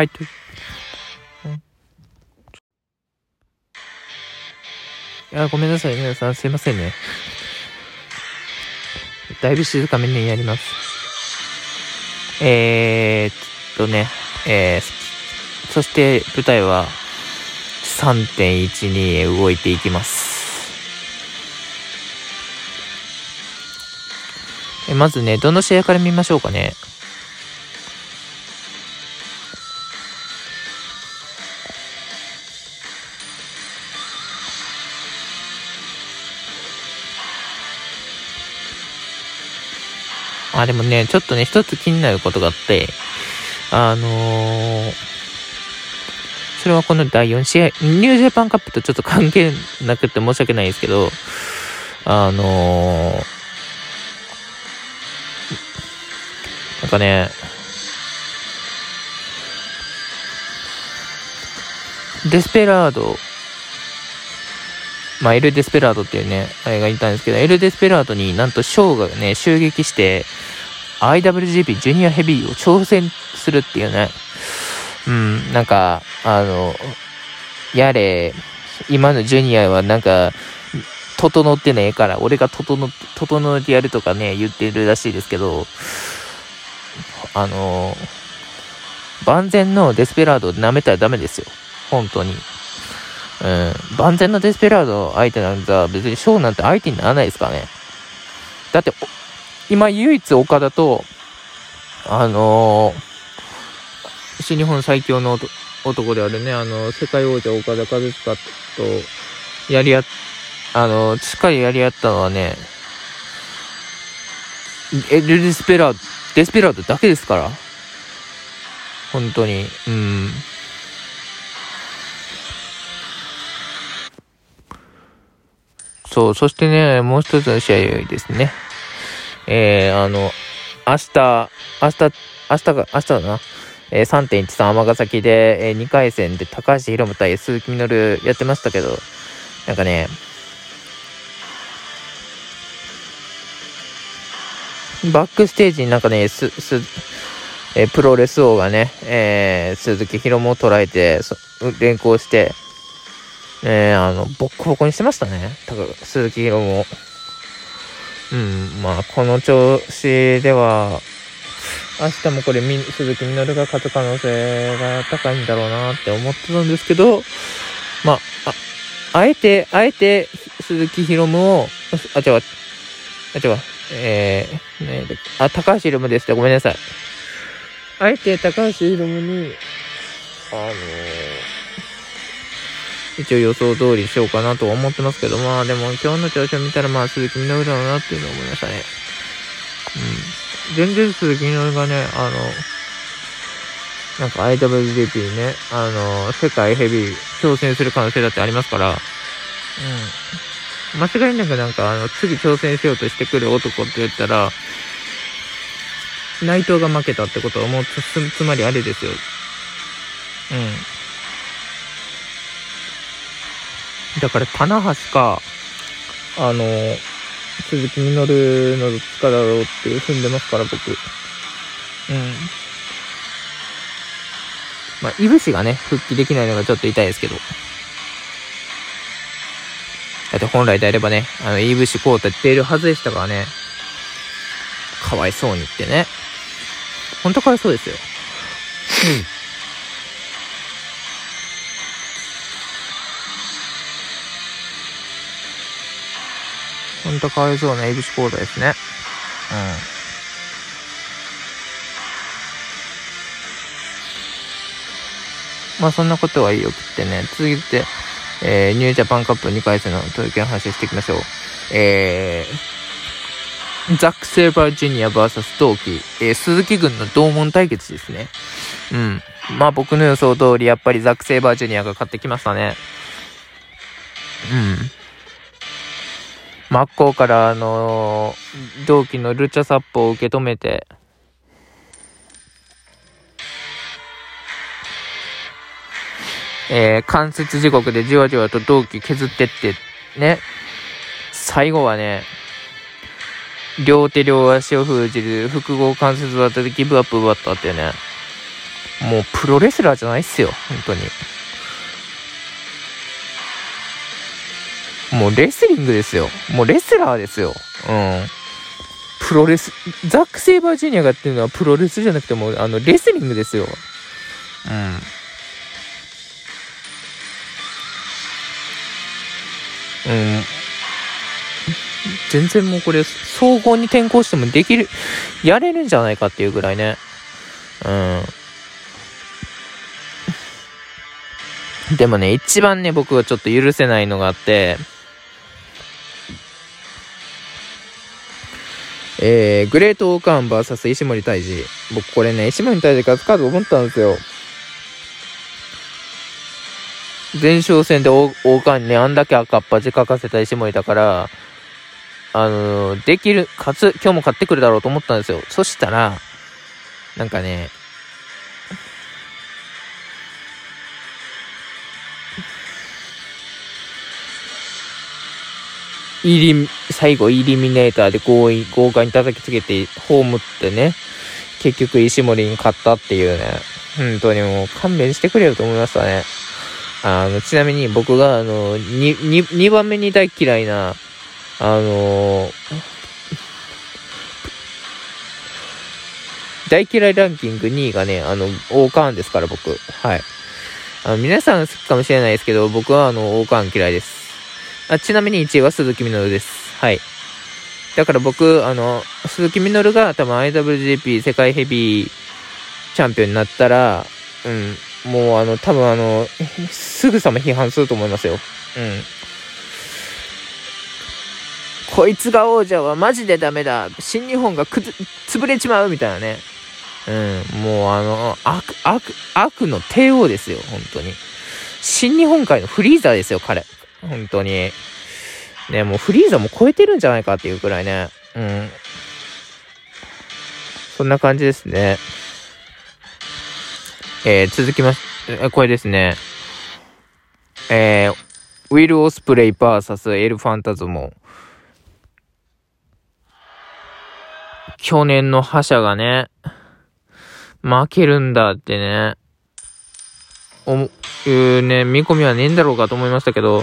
入ってる。いや、ごめんなさい、皆さん。すいませんね。だいぶ静かめにやります。えー、っとね、えー、そして舞台は3.12へ動いていきます。えまずね、どの試合から見ましょうかね。あ、でもね、ちょっとね、一つ気になることがあって、あのー、それはこの第4試合、ニュージャパンカップとちょっと関係なくて申し訳ないですけど、あのー、なんかね、デスペラード、まあ、エル・デスペラードっていうね、あれがいたんですけど、エル・デスペラードになんとショーがね、襲撃して、IWGP ジュニアヘビーを挑戦するっていうね、うん、なんか、あの、やれ、今のジュニアはなんか、整ってねえから、俺が整整えてやるとかね、言ってるらしいですけど、あの、万全のデスペラード舐めたらダメですよ。本当に。うん。万全のデスペラード相手なんざ別にショーなんて相手にならないですかね。だって、今唯一岡田と、あのー、新日本最強の男であるね、あの、世界王者岡田和親と、やり合っ、あのしっかりやり合ったのはね、エルデスペラード、デスペラードだけですから。本当に。うん。そう、そしてね、もう一つの試合ですね。えー、あの、明日、明日、明日が、明日だな。えー、3.13尼崎で、えー、2回戦で高橋宏夢対鈴木みのるやってましたけど、なんかね、バックステージになんかね、す、す、えー、プロレス王がね、えー、鈴木宏夢を捉えて、連行して、えー、あの、ボッコボコにしてましたね。たか鈴木宏も。うん、まあ、この調子では、明日もこれ、鈴木みのるが勝つ可能性が高いんだろうなって思ってたんですけど、まあ、あ、あえて、あえて、鈴木ひろむを、あ、違う、あ、違う、えー、ね、あ、高橋ひろむですってごめんなさい。あえて高橋ひろむに、あのー一応予想通りしようかなとは思ってますけど、まあでも今日の調子を見たらまあ鈴木みのるだろうなっていうのを思いましたね。うん。全然鈴木みのるがね、あの、なんか IWGP ね、あの、世界ヘビー挑戦する可能性だってありますから、うん。間違いなくなんかあの、次挑戦しようとしてくる男って言ったら、内藤が負けたってことはもうつ、つまりあれですよ。うん。だから、棚橋か、あの、鈴木みのるの力だろうって踏んでますから、僕。うん。まあ、いぶしがね、復帰できないのがちょっと痛いですけど。だって本来であればね、あの、いぶしこうた出るはずでしたからね。かわいそうにってね。ほんとかわいそうですよ。うん。ほんとかわいそうなエビシコードですね。うん。まあそんなことはいいよくってね、続いて、えー、ニュージャパンカップ2回戦の東京の話をしていきましょう。えー、ザック・セーバージュニア VS 同期、えー、鈴木軍の同門対決ですね。うん。まあ僕の予想通り、やっぱりザック・セーバージュニアが勝ってきましたね。うん。真っ向からあのー、同期のルチャサッポを受け止めて、えー、関節時刻でじわじわと同期削ってって、ね、最後はね、両手両足を封じる複合関節技でギブアップ奪ったってね、もうプロレスラーじゃないっすよ、本当に。もうレスリングですよ。もうレスラーですよ。うん。プロレス、ザック・セイバージュニアがってるのはプロレスじゃなくても、あの、レスリングですよ。うん。うん。全然もうこれ、総合に転向してもできる、やれるんじゃないかっていうぐらいね。うん。でもね、一番ね、僕がちょっと許せないのがあって、えー、グレートオーカーン VS 石森泰治。僕これね、石森泰治勝つかと思ったんですよ。前哨戦で王冠にね、あんだけ赤っ端書かせた石森だから、あのー、できる、勝つ、今日も買ってくるだろうと思ったんですよ。そしたら、なんかね、イリ、最後イリミネーターで強引、豪華に叩きつけて、ホームってね、結局石森に勝ったっていうね、本当にもう勘弁してくれよと思いましたね。あの、ちなみに僕があの、2、2, 2番目に大嫌いな、あのー、大嫌いランキング2位がね、あの、王冠ですから僕。はい。あの、皆さん好きかもしれないですけど、僕はあの、王冠嫌いです。あちなみに1位は鈴木みのるです。はい。だから僕、あの、鈴木みのるが多分 IWGP 世界ヘビーチャンピオンになったら、うん、もうあの、多分あの、すぐさま批判すると思いますよ。うん。こいつが王者はマジでダメだ。新日本がくず、潰れちまうみたいなね。うん、もうあの、悪、悪、悪の帝王ですよ、本当に。新日本界のフリーザーですよ、彼。本当に。ね、もうフリーザも超えてるんじゃないかっていうくらいね。うん。そんな感じですね。えー、続きまし、これですね。えー、ウィル・オスプレイ VS エル・ファンタズモ。去年の覇者がね、負けるんだってね、お、いうね、見込みはねえんだろうかと思いましたけど、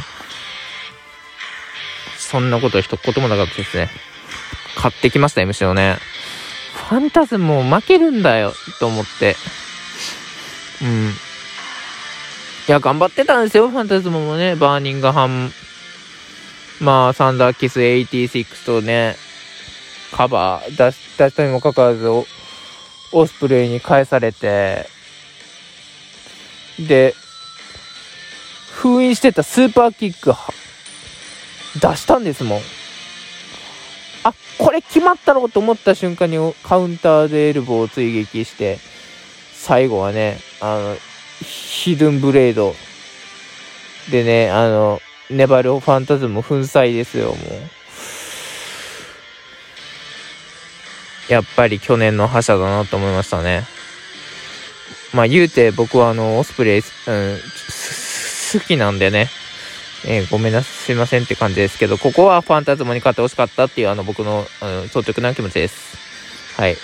そんなこと一言もなかったですね。買ってきました、MC をね。ファンタズムも負けるんだよ、と思って。うん。いや、頑張ってたんですよ、ファンタズムもね。バーニングハム、まあ、サンダーキス86とね、カバー出したにもかかわらず、オスプレイに返されて、で、封印してたスーパーキック出したんですもん。あ、これ決まったろうと思った瞬間にカウンターでエルボーを追撃して、最後はね、あの、ヒドゥンブレードでね、あの、粘るファンタズム粉砕ですよ、もう。やっぱり去年の覇者だなと思いましたね。まあ言うて僕はあの、オスプレイ、うん、好きなんでね。えー、ごめんなさい、すいませんって感じですけど、ここはファンタズムに勝ってほしかったっていうあの僕の、あの、率直な気持ちです。はい。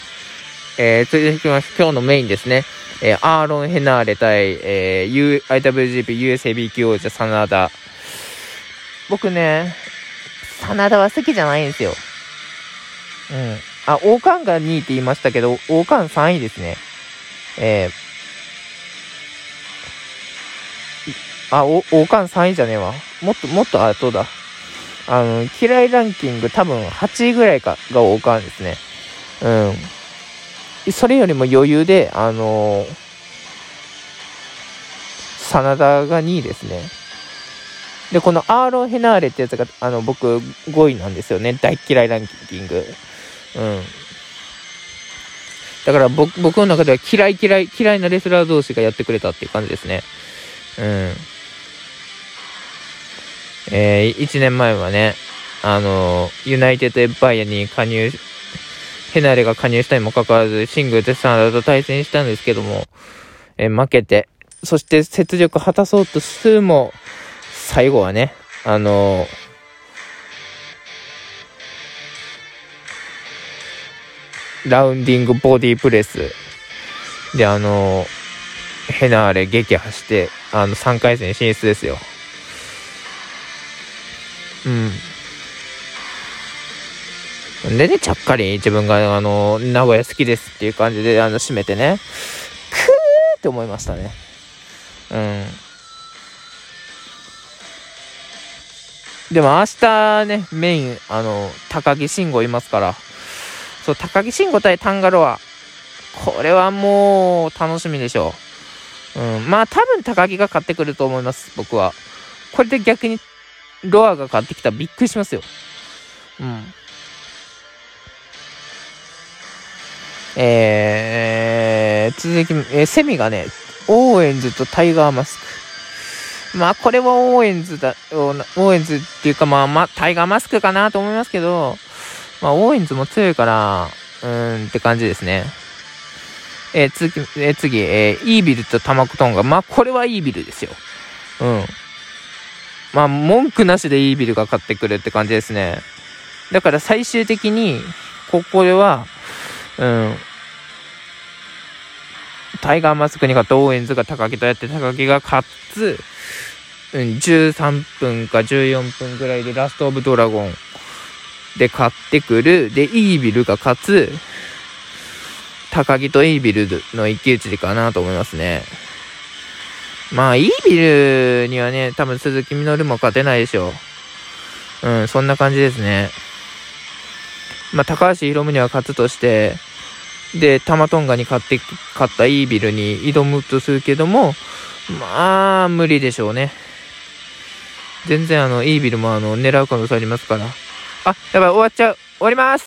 えー、続いていきます。今日のメインですね。えー、アーロン・ヘナーレ対、えー、U、IWGP US ヘビー級王者真田。僕ね、真田は好きじゃないんですよ。うん。あ、王冠が2位って言いましたけど、王冠3位ですね。えー、あ、お、王冠3位じゃねえわ。もっと、もっと後だ。あの、嫌いランキング多分8位ぐらいかが王冠ですね。うん。それよりも余裕で、あのー、真田が2位ですね。で、このアーロン・ヘナーレってやつが、あの、僕5位なんですよね。大嫌いランキング。うん。だから僕、僕の中では嫌い嫌い、嫌いなレスラー同士がやってくれたっていう感じですね。うん。えー、1年前はね、あのユナイテッドエンパイアに加入、ヘナレが加入したにもかかわらず、シングルでサナダと対戦したんですけども、えー、負けて、そして雪辱果たそうとするも、最後はね、あのラウンディングボディープレスで、あのヘナーレ撃破して、あの、3回戦進出ですよ。うん。でね、ちゃっかり自分が、あの、名古屋好きですっていう感じで、あの、締めてね、くーって思いましたね。うん。でも明日ね、メイン、あの、高木慎吾いますから、そう、高木慎吾対タンガロア。これはもう楽しみでしょう。うん。まあ多分高木が勝ってくると思います、僕は。これで逆にロアが買ってきたらびっくりしますよ。うん。えー、続き、えー、セミがね、オーエンズとタイガーマスク。まあ、これはオーエンズだ、オーエンズっていうか、まあ、まあ、タイガーマスクかなと思いますけど、まあ、オーエンズも強いから、うーんって感じですね。えー、次、えー、次、えー、イービルとタマコトンガ。まあ、これはイービルですよ。うん。まあ、文句なしでイービルが勝ってくるって感じですね。だから最終的に、ここでは、うん、タイガーマスクに勝ったオーエンズが高木とやって高木が勝つ、うん、13分か14分ぐらいでラストオブドラゴンで勝ってくる。で、イービルが勝つ、高木とイービルの一騎打ちかなと思いますね。まあ、イービルにはね、多分鈴木みのるも勝てないでしょう。うん、そんな感じですね。まあ、高橋宏夢には勝つとして、で、タマトンガに勝って、勝ったイービルに挑むとするけども、まあ、無理でしょうね。全然あの、イービルもあの、狙う可能性ありますから。あ、やばい、終わっちゃう。終わります